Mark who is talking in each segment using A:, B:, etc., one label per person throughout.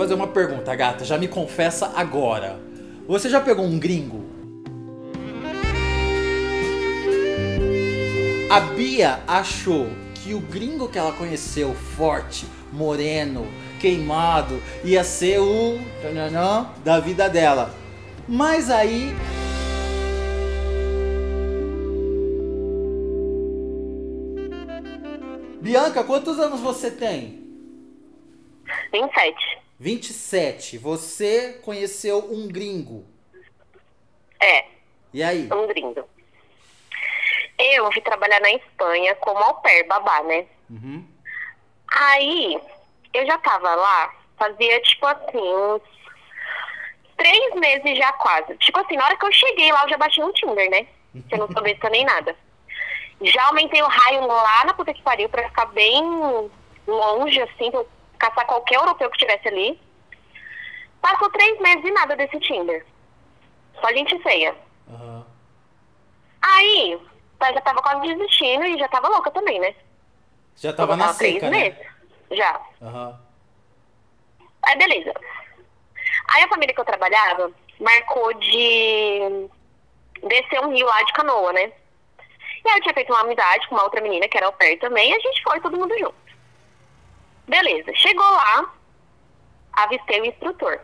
A: fazer uma pergunta, gata. Já me confessa agora. Você já pegou um gringo? A Bia achou que o gringo que ela conheceu, forte, moreno, queimado, ia ser o da vida dela. Mas aí Bianca, quantos anos você tem?
B: 27.
A: 27. Você conheceu um gringo?
B: É.
A: E aí?
B: Um gringo. Eu fui trabalhar na Espanha como au pair, babá, né?
A: Uhum.
B: Aí, eu já tava lá, fazia, tipo assim, uns três meses já quase. Tipo assim, na hora que eu cheguei lá, eu já baixei um Tinder, né? Que eu não sou besta nem nada. Já aumentei o raio lá na puta que pariu pra ficar bem longe, assim, pra caçar qualquer europeu que estivesse ali. Passou três meses e nada desse Tinder. Só gente feia.
A: Uhum.
B: Aí, eu já tava quase desistindo e já tava louca também, né?
A: Já tava na seca,
B: três
A: né?
B: meses. Já.
A: Uhum.
B: Aí, beleza. Aí a família que eu trabalhava marcou de descer um rio lá de canoa, né? E aí eu tinha feito uma amizade com uma outra menina que era ao pé também, e a gente foi todo mundo junto. Beleza, chegou lá, avistei o instrutor.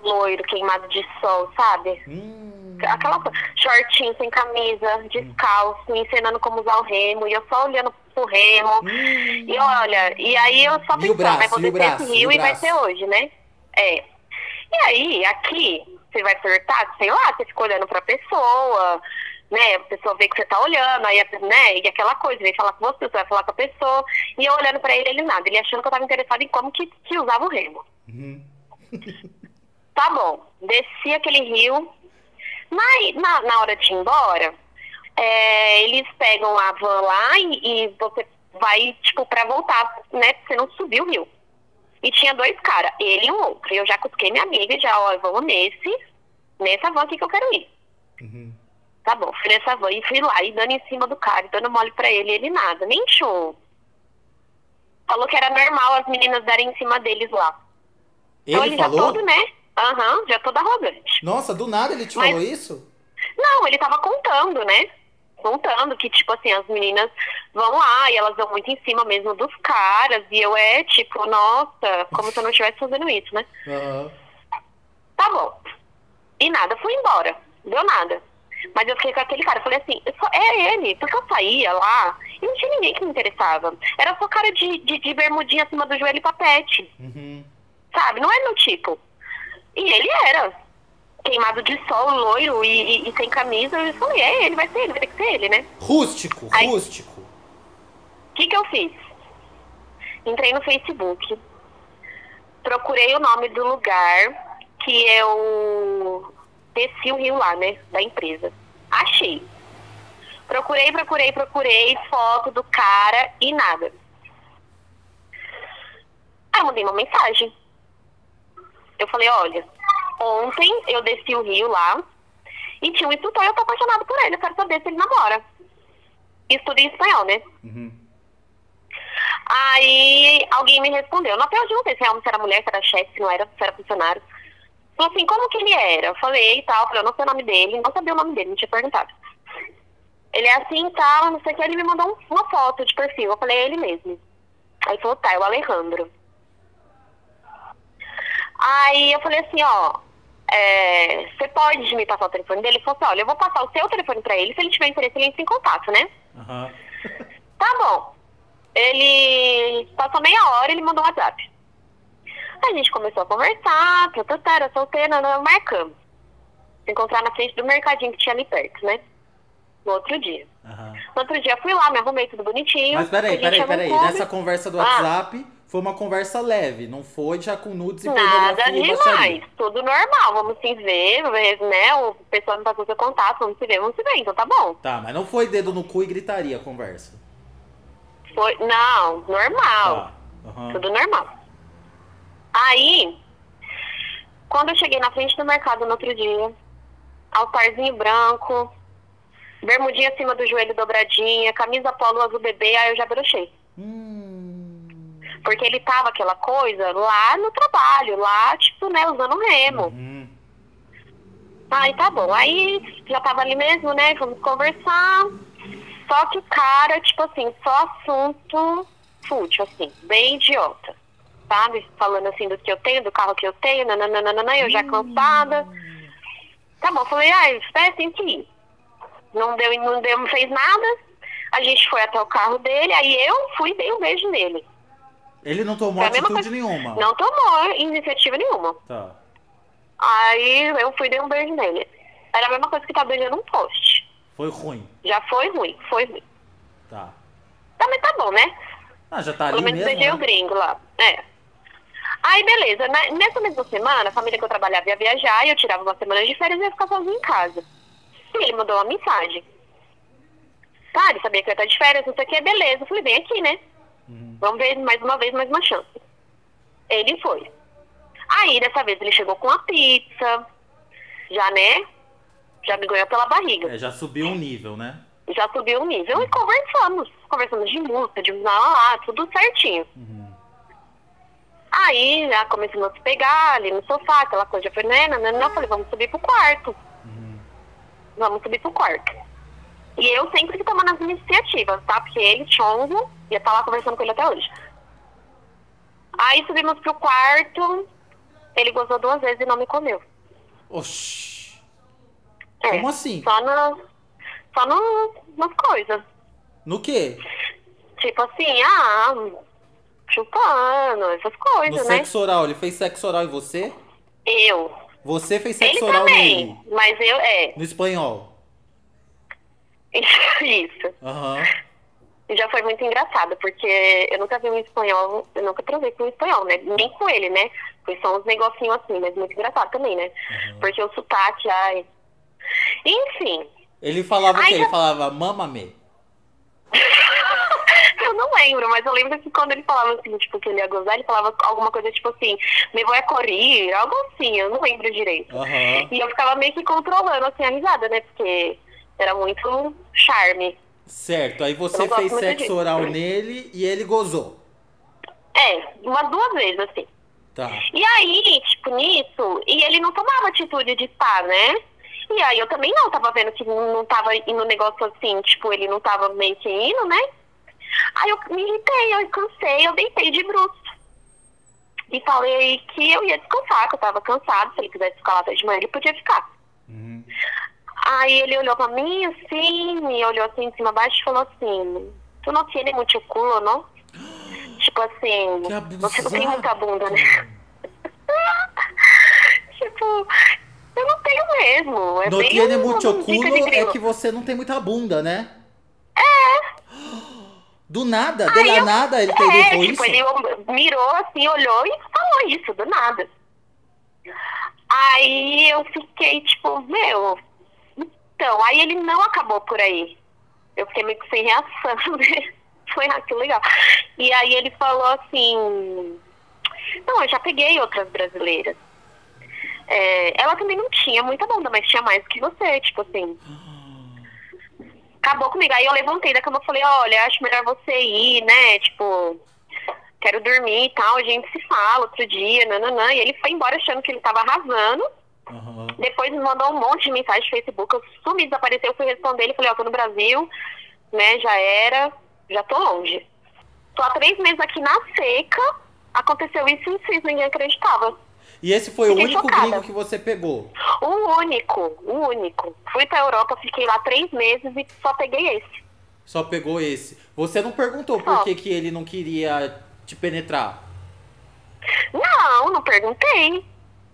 B: Loiro, queimado de sol, sabe?
A: Hum,
B: Aquela shortinho sem camisa, descalço, me ensinando como usar o remo, e eu só olhando pro remo.
A: hum.
B: E olha, e aí eu só
A: E
B: pensava,
A: braço,
B: vai
A: e braço,
B: esse
A: e
B: rio
A: o
B: e vai ser hoje, né? É. E aí, aqui, você vai flertar, sei lá, você fica olhando pra pessoa, né? A pessoa vê que você tá olhando, aí, né? E aquela coisa, vem falar com você, você vai falar com a pessoa. E eu olhando pra ele, ele nada. Ele achando que eu tava interessada em como que se usava o remo.
A: Uhum.
B: Tá bom, desci aquele rio. Na, na, na hora de ir embora, é, eles pegam a van lá e, e você vai, tipo, pra voltar, né? Você não subiu o rio. E tinha dois caras, ele e um outro. E eu já cusquei minha amiga e já, ó, vamos nesse, nessa van aqui que eu quero ir.
A: Uhum.
B: Tá bom, fui nessa van e fui lá, e dando em cima do cara, e dando mole pra ele, ele nada, nem show. Falou que era normal as meninas darem em cima deles lá. então
A: Ele
B: ele
A: falou?
B: já todo, né? Aham, já todo arrogante.
A: Nossa, do nada ele te
B: Mas-
A: falou isso?
B: Não, ele tava contando, né? Contando que, tipo assim, as meninas vão lá e elas vão muito em cima mesmo dos caras. E eu é tipo, nossa, como se eu não estivesse fazendo isso, né?
A: Aham.
B: Tá bom. E nada, fui embora. Deu nada. Mas eu fiquei com aquele cara, eu falei assim, eu só- é ele, porque eu saía lá e não tinha ninguém que me interessava. Era só cara de, de, de bermudinha acima do joelho e papete.
A: Uhum.
B: Sabe? Não é meu tipo. E ele era. Queimado de sol, loiro e, e- e sem camisa. Eu falei, é ele, vai ser ele, vai ter que ser ele, né?
A: Rústico,
B: Aí-
A: rústico.
B: O que, que eu fiz? Entrei no Facebook, procurei o nome do lugar que eu desci o rio lá, né? Da empresa. Achei. Procurei, procurei, procurei foto do cara e nada. Aí eu mandei uma mensagem. Eu falei, olha, ontem eu desci o rio lá e tinha um instrutor e eu tô apaixonado por ele. Eu quero saber se ele namora. Estudo em espanhol, né?
A: Uhum.
B: Aí alguém me respondeu. Na pior de não sei se realmente era mulher, se era chefe, se não era, se era funcionário. Falou assim, como que ele era? Eu falei e tal, falei, eu não sei o nome dele, não sabia o nome dele, não tinha perguntado. Ele é assim e tal, não sei o que, ele me mandou um- uma foto de perfil. Eu falei, é ele mesmo. Aí falou, tá, é o Alejandro. Aí eu falei assim, ó, é, você pode me passar o telefone dele? Ele falou assim, olha, eu vou passar o seu telefone pra ele, se ele tiver interesse, ele entra em contato, né?
A: Aham.
B: Tá bom. Ele passou meia hora, ele mandou um WhatsApp. A gente começou a conversar, tá, tá, tá, era solteira, não, marcamos. Se encontrar na frente do mercadinho que tinha ali perto, né? No outro dia.
A: Aham.
B: No outro dia fui lá, me arrumei tudo bonitinho.
A: Mas peraí, peraí, peraí.
B: clube.
A: Nessa conversa do
B: Ah.
A: WhatsApp foi uma conversa leve, não foi já com nudes e
B: Nada demais, tudo normal. Vamos se ver, né? O pessoal me passou seu contato, vamos se ver, vamos se ver, então tá bom.
A: Tá, mas não foi dedo no cu e gritaria a conversa.
B: Foi, não, normal.
A: Tá. Aham.
B: Tudo normal. Aí, quando eu cheguei na frente do mercado no outro dia, altarzinho branco, bermudinha acima do joelho dobradinha, camisa polo azul bebê, aí eu já brochei.
A: Hum.
B: Porque ele tava aquela coisa lá no trabalho, lá, tipo, né, usando remo.
A: Uhum.
B: Aí tá bom. Aí já tava ali mesmo, né? Fomos conversar. Só que o cara, tipo assim, só assunto fútil, assim, bem idiota. Sabe? Falando assim do que eu tenho, do carro que eu tenho, nananana, eu já cansada. Tá bom, falei, ah, espera tem que ir. Não deu, não deu, não fez nada. A gente foi até o carro dele, aí eu fui e dei um beijo nele.
A: Ele não tomou atitude
B: coisa-
A: nenhuma.
B: Não tomou iniciativa nenhuma.
A: Tá.
B: Aí eu fui e dei um beijo nele. Era a mesma coisa que tá beijando um poste.
A: Foi ruim.
B: Já foi ruim, foi ruim.
A: Tá.
B: Também tá bom, né?
A: Ah, já tá
B: Pelo
A: ali
B: menos
A: mesmo.
B: beijei o
A: né?
B: gringo lá. É. Aí, beleza. Na- Nessa mesma semana, a família que eu trabalhava ia viajar e eu tirava uma semana de férias e ia ficar sozinha em casa. E ele mandou uma mensagem. Tá, ele sabia que eu ia estar de férias, não sei o que, beleza. Eu falei, vem aqui, né?
A: Uhum.
B: Vamos ver mais uma vez, mais uma chance. Ele foi. Aí, dessa vez, ele chegou com uma pizza. Já, né? Já me ganhou pela barriga.
A: É, já subiu um nível, né?
B: Já subiu o nível e conversamos. Conversamos de música, de lá, lá, tudo certinho.
A: Uhum.
B: Aí já começamos a se pegar ali no sofá, aquela coisa, eu falei, né, não, não, não, eu falei, vamos subir pro quarto.
A: Uhum.
B: Vamos subir pro quarto. E eu sempre que tomando as iniciativas, tá? Porque ele, Chongo, ia estar lá conversando com ele até hoje. Aí subimos pro quarto, ele gozou duas vezes e não me comeu.
A: Oxi.
B: É,
A: Como assim?
B: Só, no, só no, nas coisas.
A: No quê?
B: Tipo assim, ah, chupando, essas
A: No
B: coisas, né?
A: sexo oral. Ele fez sexo oral em você?
B: Eu.
A: Você fez
B: Ele
A: sexo oral
B: também,
A: nele?
B: mas eu, é,
A: No espanhol?
B: isso.
A: Aham.
B: E já foi muito engraçado, porque eu nunca vi um espanhol, eu nunca trovei com um espanhol, né? Nem com ele, né? Foi só uns negocinhos assim, mas muito engraçado também, né? Porque o sotaque, ai. Enfim,
A: Ele falava o
B: Ai,
A: quê? Ele
B: já-
A: falava mamame.
B: eu não lembro, mas eu lembro que quando ele falava assim, tipo, que ele ia gozar, ele falava alguma coisa tipo assim, me vou a correr, algo assim, eu não lembro direito.
A: Aham.
B: E eu ficava meio que controlando assim a risada, né? Porque era muito charme.
A: Certo. Aí você fez sexo
B: disso.
A: oral nele e ele gozou.
B: É, umas duas vezes, assim.
A: Tá.
B: E aí, tipo, nisso, e ele não tomava atitude de estar, né? E aí eu também não tava vendo que não tava indo negócio assim, tipo, ele não tava meio que indo, né? Aí eu me irritei, eu cansei, eu deitei de bruxo. E falei que eu ia descansar, que eu tava cansado, se ele quisesse ficar lá até de manhã, ele podia ficar.
A: Uhum.
B: Aí ele olhou pra mim assim, me olhou assim de cima baixo e falou assim, tu não tiene muito culo, não? Tipo assim, você não tem muita bunda, né? tipo, eu não tenho mesmo. É
A: No
B: bem
A: tiene
B: de
A: culo é que você não tem muita bunda, né? É. Do nada, la
B: eu-
A: nada ele
B: É,
A: teria
B: tipo,
A: isso.
B: ele mirou assim, olhou e falou isso, do nada. Aí eu fiquei, tipo, meu. Então, aí ele não acabou por aí. Eu fiquei meio que sem reação, né? Foi ah, que legal. E aí ele falou assim. Não, eu já peguei outras brasileiras. É, ela também não tinha muita bunda, mas tinha mais que você, tipo assim. Acabou comigo. Aí eu levantei da cama e falei, olha, acho melhor você ir, né? Tipo, quero dormir e tal, a gente se fala outro dia, nananã. E ele foi embora achando que ele tava arrasando.
A: Aham.
B: Depois me mandou um monte de mensagem no Facebook, eu sumi, desapareceu, eu fui responder ele, falei, ó, tô no Brasil, né, já era, já tô longe. Tô há três meses aqui na seca, aconteceu isso e vocês ninguém acreditava.
A: E esse foi o
B: Fiquei
A: único
B: chocada.
A: gringo que você pegou.
B: O único, o único. Fui pra Europa, fiquei lá três meses e só peguei esse.
A: Só pegou esse. Você não perguntou por
B: Só.
A: que, que ele não queria te penetrar.
B: Não, não perguntei.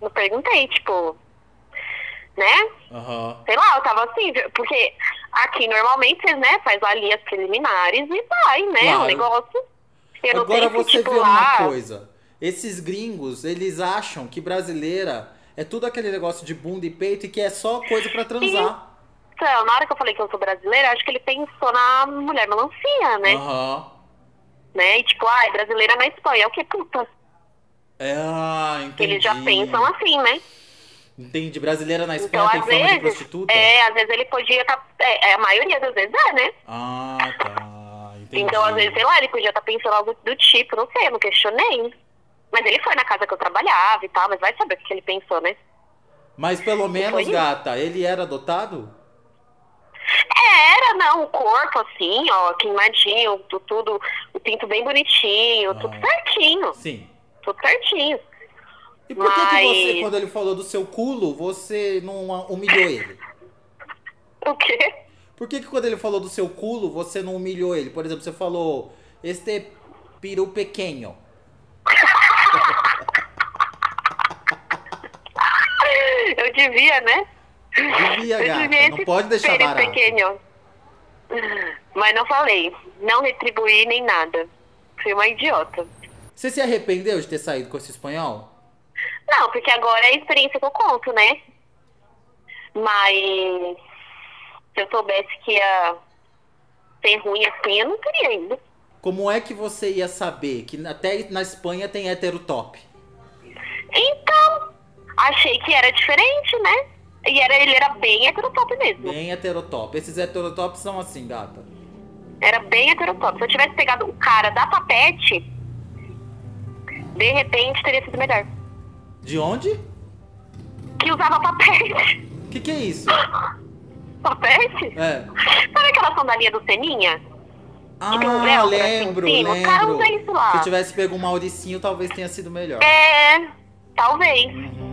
B: Não perguntei, tipo, né?
A: Aham.
B: Sei lá, eu tava assim, porque aqui normalmente vocês, né, faz ali as preliminares e vai, né?
A: Claro.
B: O negócio. Eu não
A: Agora
B: sei se,
A: você
B: tipo,
A: vê
B: lá...
A: uma coisa. Esses gringos, eles acham que brasileira é tudo aquele negócio de bunda e peito e que é só coisa pra transar.
B: Então, na hora que eu falei que eu sou brasileira, acho que ele pensou na mulher melancia, né?
A: Aham.
B: né? E tipo, ai, brasileira na Espanha, é o que puta?
A: É, ah, entendi.
B: Eles já pensam assim, né?
A: Entendi. Brasileira na Espanha
B: Então,
A: tem fama de
B: vezes,
A: prostituta?
B: é, às vezes ele podia estar. é, é, a maioria das vezes é, né?
A: Ah, tá. Entendi.
B: Então, às vezes, sei lá, ele podia estar pensando algo do tipo, não sei, eu não questionei. Mas ele foi na casa que eu trabalhava e tal, mas vai saber o que ele pensou, né?
A: Mas pelo menos, gata, ele era adotado?
B: É, era, não, o corpo assim, ó, queimadinho, tu- tudo, o pinto bem bonitinho, tudo
A: Ah.
B: certinho,
A: Sim.
B: tudo certinho.
A: E por que, que você,
B: Mas-
A: quando ele falou do seu culo, você não humilhou ele?
B: O quê?
A: Por que, que quando ele falou do seu culo, você não humilhou ele? Por exemplo, você falou, este peru pequeno.
B: Eu devia, né?
A: Devia,
B: Eu
A: gata. Não pode deixar barato.
B: pequeno. Mas não falei, não retribuí nem nada. Fui uma idiota.
A: Você se arrependeu de ter saído com esse espanhol?
B: Não, porque agora é a experiência que eu conto, né? Mas se eu soubesse que ia ser ruim assim, eu não teria ido.
A: Como é que você ia saber que até na Espanha tem hétero top?
B: Então, achei que era diferente, né? E era, ele era bem heterotop mesmo.
A: Bem heterotop. Esses heterotops são assim, gata.
B: Era bem heterotop. Se eu tivesse pegado o cara da papete, de repente teria sido melhor.
A: De onde?
B: Que usava papete.
A: O que, que é isso?
B: Papete?
A: É.
B: Sabe aquela sandalinha do Seninha?
A: Ah,
B: tem um velcro assim em
A: lembro?
B: O cara
A: lembro.
B: usa isso lá.
A: Se eu tivesse pego um Mauricinho, talvez tenha sido melhor.
B: É, talvez.
A: Uhum.